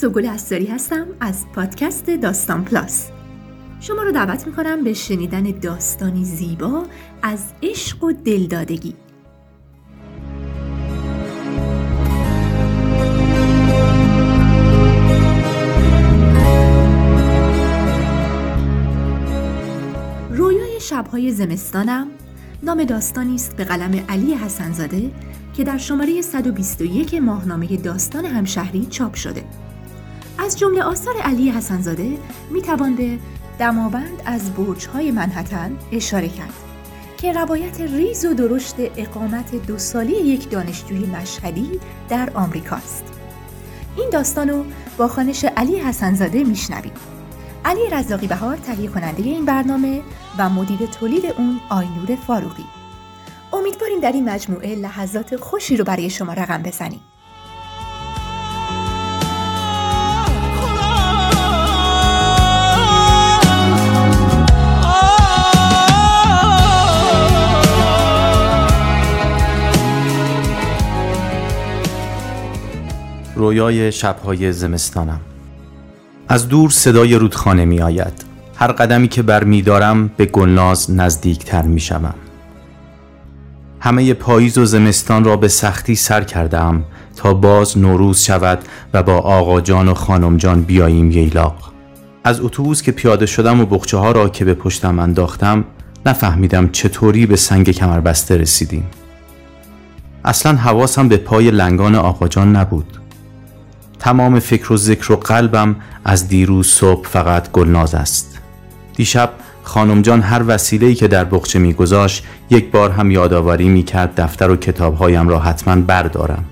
سوگل استاری هستم از پادکست داستان پلاس شما رو دعوت می‌کنم به شنیدن داستانی زیبا از عشق و دلدادگی رویای شبهای زمستانم نام داستانی است به قلم علی حسنزاده که در شماره 121 ماهنامه داستان همشهری چاپ شده. از جمله آثار علی حسنزاده می توان به دماوند از برج‌های منحتن اشاره کرد که روایت ریز و درشت اقامت دو سالی یک دانشجوی مشهدی در آمریکاست. این داستان رو با خانش علی حسنزاده میشنویم. علی رزاقی بهار تهیه کننده این برنامه و مدیر تولید اون آینور فاروقی. امیدواریم در این مجموعه لحظات خوشی رو برای شما رقم بزنیم. رویای شبهای زمستانم. از دور صدای رودخانه می آید هر قدمی که بر می دارم به گلناز نزدیکتر می شوم. همه پاییز و زمستان را به سختی سر کردم تا باز نوروز شود و با آقا جان و خانم جان بیاییم ییلاق. از اتوبوس که پیاده شدم و بخچه ها را که به پشتم انداختم نفهمیدم چطوری به سنگ کمربسته رسیدیم. اصلا حواسم به پای لنگان آقا جان نبود. تمام فکر و ذکر و قلبم از دیروز صبح فقط گلناز است. دیشب خانم جان هر وسیله‌ای که در بخچه میگذاشت یک بار هم یادآوری می‌کرد دفتر و کتابهایم را حتما بردارم.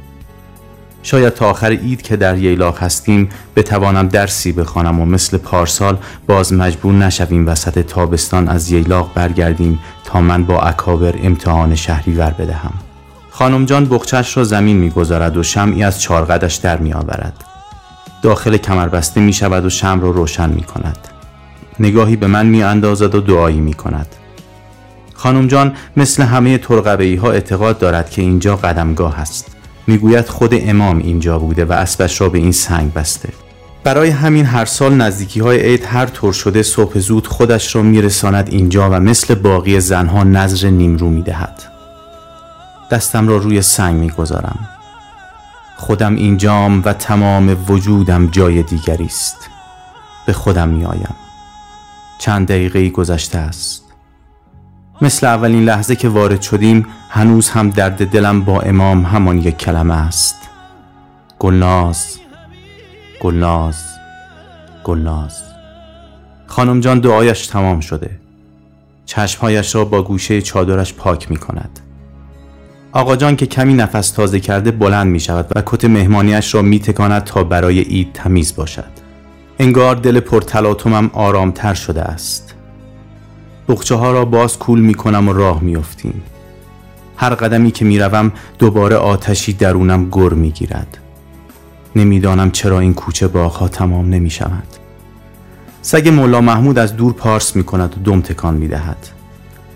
شاید تا آخر اید که در ییلاق هستیم بتوانم درسی بخوانم و مثل پارسال باز مجبور نشویم وسط تابستان از ییلاق برگردیم تا من با اکابر امتحان شهری ور بدهم. خانم جان بخچش را زمین می‌گذارد و شمعی از چارقدش در میآورد. داخل کمربسته می شود و شم را روشن می کند نگاهی به من می اندازد و دعایی می کند خانم جان مثل همه ترقبهی ها اعتقاد دارد که اینجا قدمگاه است. می‌گوید خود امام اینجا بوده و اسبش را به این سنگ بسته. برای همین هر سال نزدیکی های عید هر طور شده صبح زود خودش را میرساند اینجا و مثل باقی زنها نظر نیمرو می‌دهد. دستم را روی سنگ می‌گذارم. خودم اینجام و تمام وجودم جای دیگری است. به خودم میآیم. چند دقیقه گذشته است. مثل اولین لحظه که وارد شدیم هنوز هم درد دلم با امام همان یک کلمه است. گلناز گلناز گلناز. خانم جان دعایش تمام شده. چشمهایش را با گوشه چادرش پاک می کند آقا جان که کمی نفس تازه کرده بلند می شود و کت مهمانیش را می تکاند تا برای عید تمیز باشد. انگار دل پرتلاتمم آرامتر شده است. بخچه ها را باز کول می کنم و راه می افتیم. هر قدمی که می روم دوباره آتشی درونم گر می گیرد. نمی‌دانم چرا این کوچه باغها تمام نمی شود. سگ مولا محمود از دور پارس می کند و دم تکان می دهد.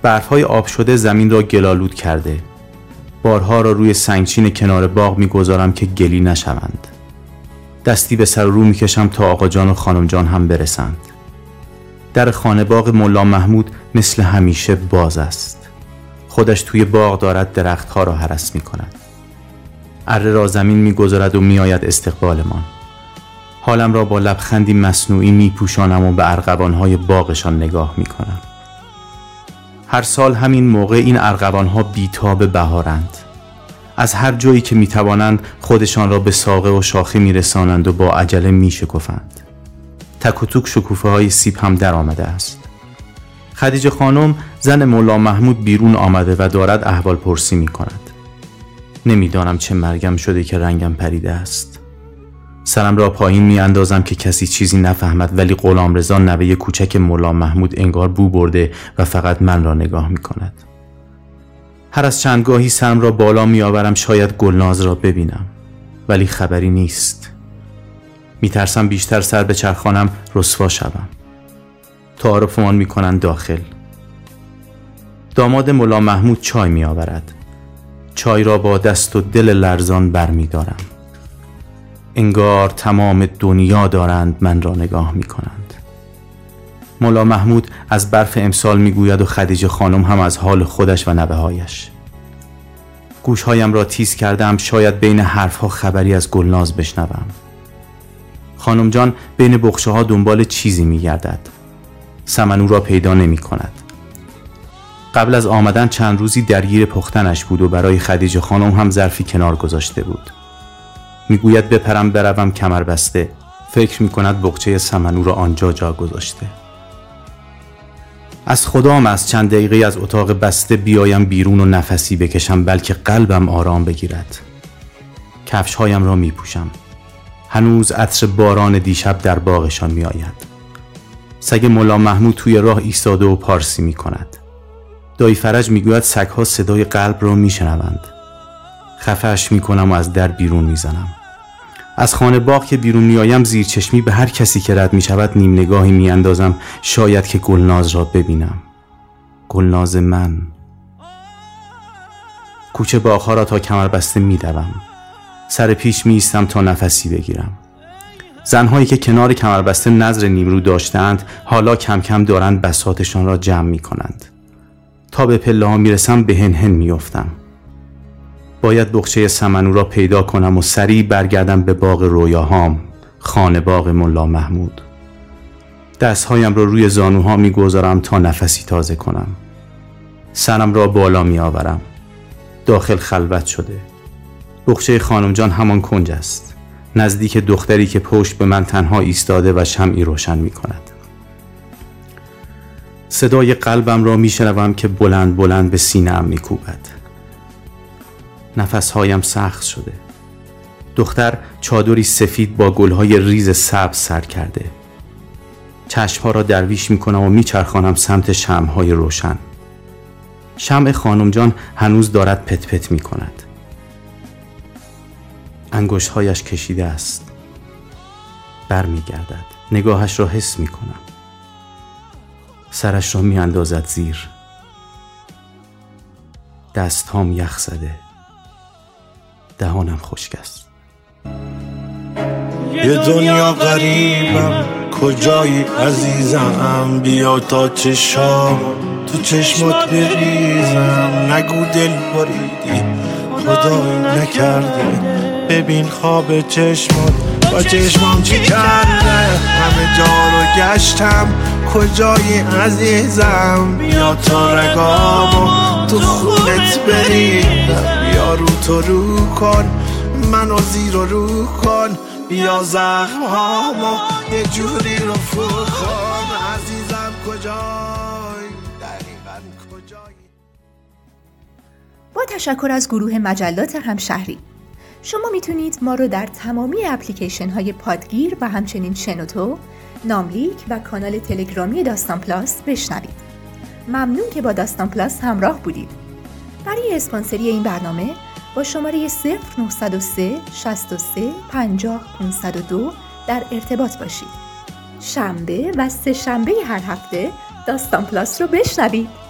برف های آب شده زمین را گلالود کرده. بارها را روی سنگچین کنار باغ می‌گذارم که گلی نشوند. دستی به سر رو می‌کشم تا آقا جان و خانم جان هم برسند. در خانه باغ ملا محمود مثل همیشه باز است. خودش توی باغ دارد درختها را حرس می کند اره را زمین می‌گذارد و میآید استقبالمان. حالم را با لبخندی مصنوعی میپوشانم و به ارغوانهای باغشان نگاه می‌کنم. هر سال همین موقع این ارغوان ها بیتاب بهارند. از هر جایی که می‌توانند خودشان را به ساقه و شاخه میرسانند و با عجله میشکفند. تک و توک شکوفه های سیب هم در آمده است. خدیجه خانم زن مولا محمود بیرون آمده و دارد احوال پرسی می کند نمی‌دانم چه مرگم شده که رنگم پریده است. سرم را پایین می اندازم که کسی چیزی نفهمد ولی غلام رضا نوه کوچک مولا محمود انگار بو برده و فقط من را نگاه می کند. هر از چندگاهی سرم را بالا می آورم شاید گلناز را ببینم ولی خبری نیست. می ترسم بیشتر سر به چرخانم رسوا شوم. تعارفمان می کنند داخل. داماد مولا محمود چای می آورد. چای را با دست و دل لرزان بر می دارم. انگار تمام دنیا دارند من را نگاه می کنند مولا محمود از برف امسال می‌گوید و خدیجه خانم هم از حال خودش و نبه هایش گوشهایم را تیز کردم شاید بین حرفها خبری از گلناز بشنوم. خانم جان بین بخشه ها دنبال چیزی می گردد سمنو را پیدا نمی کند قبل از آمدن چند روزی درگیر پختنش بود و برای خدیجه خانم هم ظرفی کنار گذاشته بود. می‌گوید بپرم بروم کمر بسته. فکر می کند بخچه سمنو را آنجا جا گذاشته. از خدام از چند دقیقه از اتاق بسته بیایم بیرون و نفسی بکشم بلکه قلبم آرام بگیرد. کفش هایم را می پوشم هنوز عطر باران دیشب در باغشان می آید سگ ملا محمود توی راه ایستاده و پارسی می کند دایی فرج می گوید سگها صدای قلب را می شنوند خفهش می کنم و از در بیرون می زنم. از خانه باغ که بیرون میآیم زیر چشمی به هر کسی که رد می شود نیم نگاهی می اندازم شاید که گلناز را ببینم. گلناز من. کوچه باغها را تا کمر بسته می دوم. سر پیش می ایستم تا نفسی بگیرم. زنهایی که کنار کمربسته نظر نیمرو داشتند حالا کم کم دارند بساتشان را جمع می کنند تا به پله ها می رسم به هن می افتم. باید بخچه سمنو را پیدا کنم و سریع برگردم به باغ رویاهام خانه باغ ملا محمود. دستهایم را روی زانوها می گذارم تا نفسی تازه کنم. سرم را بالا می آورم داخل خلوت شده. بخچه خانم جان همان کنج است. نزدیک دختری که پشت به من تنها ایستاده و شمعی روشن می کند صدای قلبم را می شنوم که بلند بلند به سینه می کوبد نفسهایم سخت شده. دختر چادری سفید با گلهای ریز سبز سر کرده. چشمها را درویش می کنم و میچرخانم سمت شمهای روشن. شمع خانم جان هنوز دارد پت پت می کند انگشتهایش کشیده است. برمیگردد. نگاهش را حس می کنم سرش را می اندازد زیر. دستهام یخ زده. دهانم خشک است. یه دنیا غریبم کجایی عزیزم؟ بیا تا چشام. تو چشمات بریزم. نگو دل بریدی. خدایی نکرده. ببین خواب چشمات. با چشمام چی کرده؟ همه جا رو گشتم. کجایی عزیزم؟ بیا تا رگامو تو خونت رو تو رو کن منو زیر رو کن. بیا زخم هامو یه جوری رو کن. عزیزم کجای؟ دقیقا کجای؟ با تشکر از گروه مجلات همشهری. شما می‌تونید ما رو در تمامی اپلیکیشن های پادگیر و همچنین شنوتو، ناملیک و کانال تلگرامی داستان پلاس بشنوید. ممنون که با داستان پلاس همراه بودید. برای اسپانسری این برنامه با شماره 0903 63 50 502 در ارتباط باشید. شنبه و سه شنبه هر هفته داستان پلاس رو بشنوید.